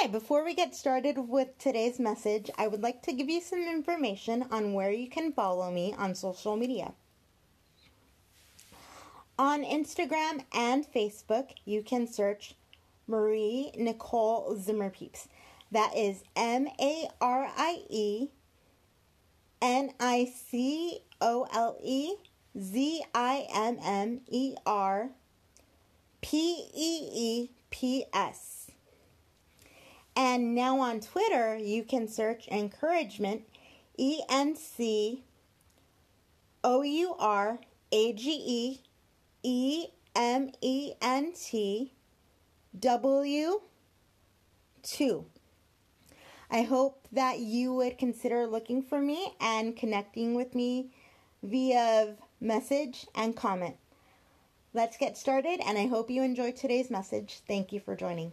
Hi, before we get started with today's message, I would like to give you some information on where you can follow me on social media. On Instagram and Facebook, you can search Marie Nicole Zimmerpeeps. That is M A R I E N I C O L E Z I M M E R P E E P S. And now on Twitter, you can search encouragement E N C O U R A G E E M E N T W 2. I hope that you would consider looking for me and connecting with me via message and comment. Let's get started, and I hope you enjoyed today's message. Thank you for joining.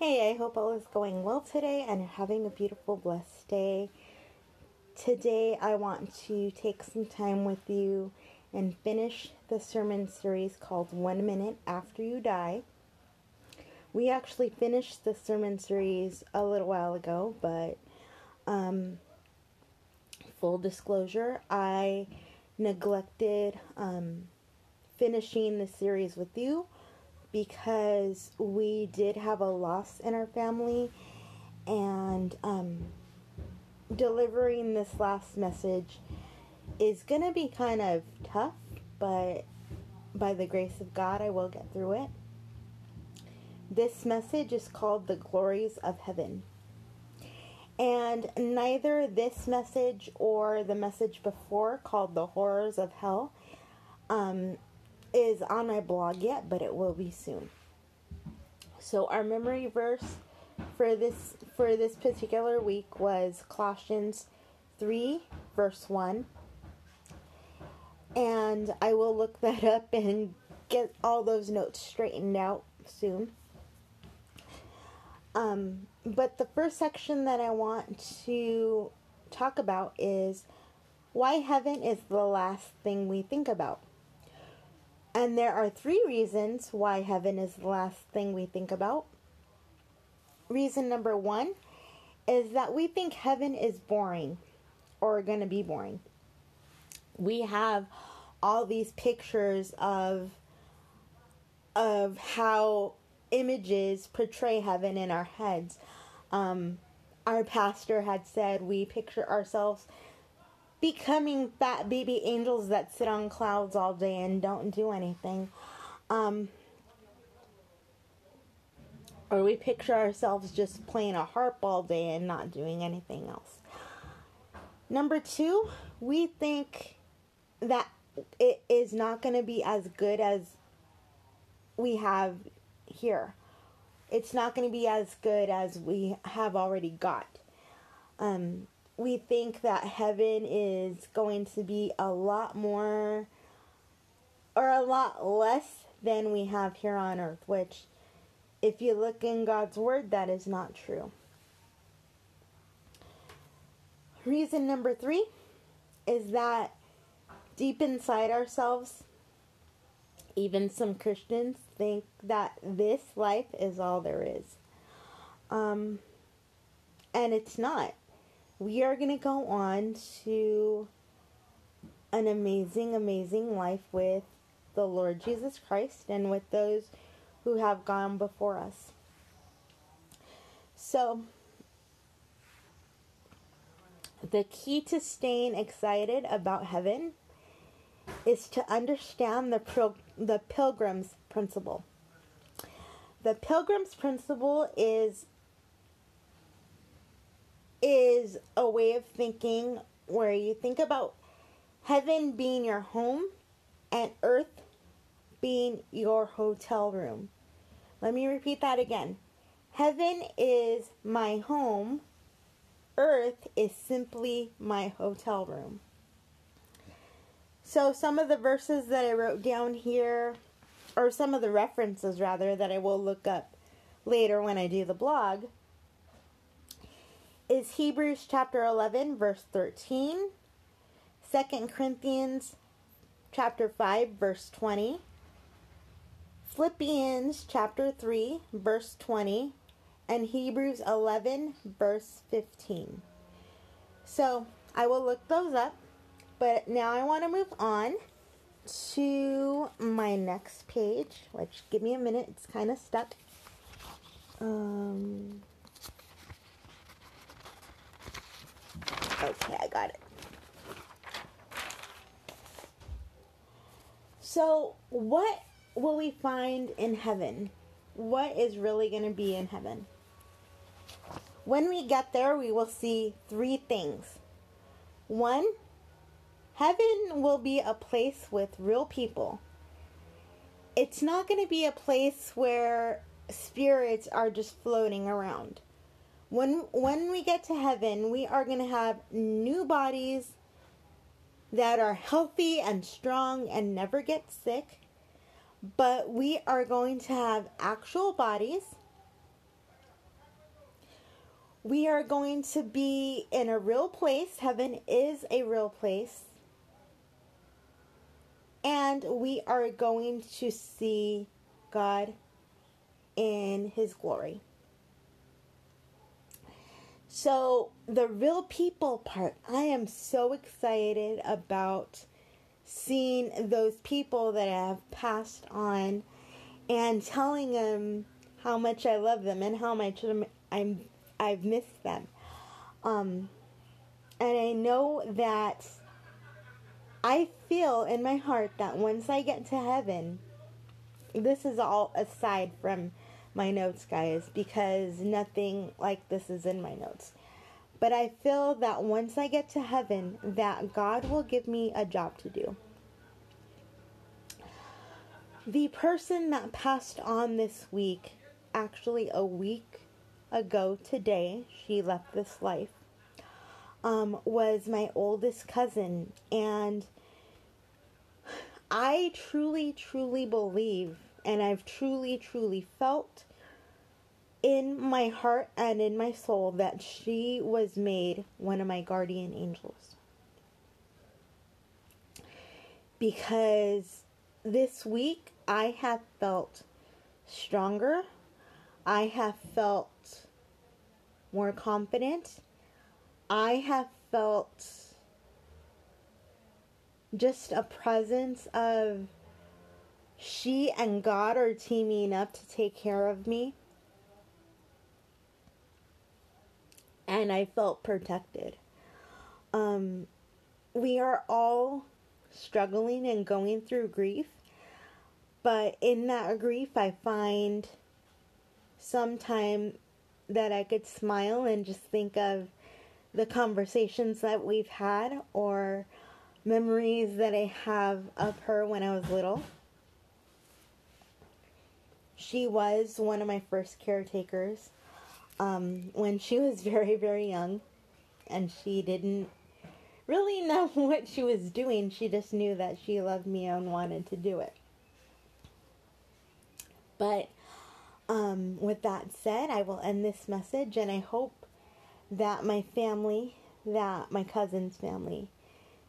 Hey, I hope all is going well today and having a beautiful, blessed day. Today, I want to take some time with you and finish the sermon series called One Minute After You Die. We actually finished the sermon series a little while ago, but um, full disclosure, I neglected um, finishing the series with you because we did have a loss in our family and um, delivering this last message is going to be kind of tough, but by the grace of God, I will get through it. This message is called The Glories of Heaven. And neither this message or the message before, called The Horrors of Hell, um, is on my blog yet, but it will be soon. So our memory verse for this for this particular week was Colossians 3 verse 1. And I will look that up and get all those notes straightened out soon. Um, but the first section that I want to talk about is why heaven is the last thing we think about. And there are three reasons why heaven is the last thing we think about. Reason number one is that we think heaven is boring or going to be boring. We have all these pictures of of how images portray heaven in our heads. Um, our pastor had said we picture ourselves becoming fat baby angels that sit on clouds all day and don't do anything. Um, or we picture ourselves just playing a harp all day and not doing anything else. Number two, we think that it is not going to be as good as we have here. It's not going to be as good as we have already got. Um, we think that heaven is going to be a lot more or a lot less than we have here on earth, which, if you look in God's Word, that is not true. Reason number three is that deep inside ourselves, even some Christians think that this life is all there is. Um, and it's not we are going to go on to an amazing, amazing life with the Lord Jesus Christ and with those who have gone before us. So, the key to staying excited about heaven is to understand the, pro- the pilgrim's principle. The pilgrim's principle is is a way of thinking where you think about heaven being your home and earth being your hotel room. Let me repeat that again. Heaven is my home, earth is simply my hotel room. So, some of the verses that I wrote down here, or some of the references rather, that I will look up later when I do the blog, is Hebrews chapter 11, verse 13, 2 Corinthians chapter 5, verse 20, Philippians chapter 3, verse 20, and Hebrews 11, verse 15. So I will look those up, but now I want to move on to my next page, which give me a minute, it's kind of stuck. Um, Okay, I got it. So, what will we find in heaven? What is really going to be in heaven? When we get there, we will see three things. One, heaven will be a place with real people. It's not going to be a place where spirits are just floating around when when we get to heaven, we are going to have new bodies that are healthy and strong and never get sick. But we are going to have actual bodies. We are going to be in a real place. Heaven is a real place. And we are going to see God in His glory. So, the real people part, I am so excited about seeing those people that I have passed on and telling them how much I love them and how much I'm I've missed them. Um, and I know that I feel in my heart that once I get to heaven, this is all aside from my notes, guys, because nothing like this is in my notes. But I feel that once I get to heaven, that God will give me a job to do. The person that passed on this week, actually a week ago today, she left this life, um, was my oldest cousin. And I truly, truly believe, and I've truly, truly felt in my heart and in my soul that she was made one of my guardian angels. Because this week I have felt stronger, I have felt more confident, I have felt just a presence of she and God are teaming up to take care of me. And I felt protected. Um, we are all struggling and going through grief, but in that grief, I find some time that I could smile and just think of the conversations that we've had or memories that I have of her when I was little. She was one of my first caretakers um, when she was very, very young and she didn't really know what she was doing. She just knew that she loved me and wanted to do it. But um, with that said, I will end this message and I hope that my family, that my cousin's family,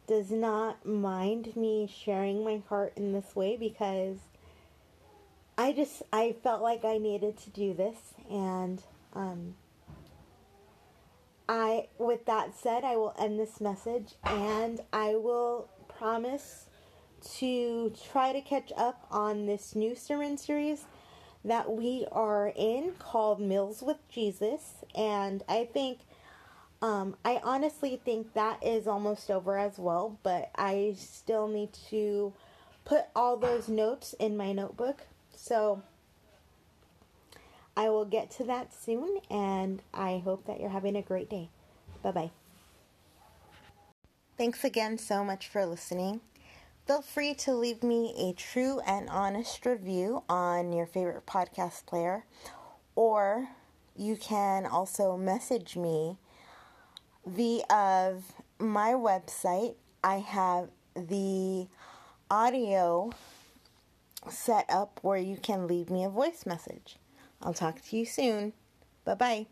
does not mind me sharing my heart in this way because I just I felt like I needed to do this and um, I, with that said, I will end this message and I will promise to try to catch up on this new sermon series that we are in called Meals with Jesus. And I think, um, I honestly think that is almost over as well, but I still need to put all those notes in my notebook. So, I will get to that soon, and I hope that you're having a great day. Bye bye. Thanks again so much for listening. Feel free to leave me a true and honest review on your favorite podcast player, or you can also message me via my website. I have the audio set up where you can leave me a voice message. I'll talk to you soon. Bye bye.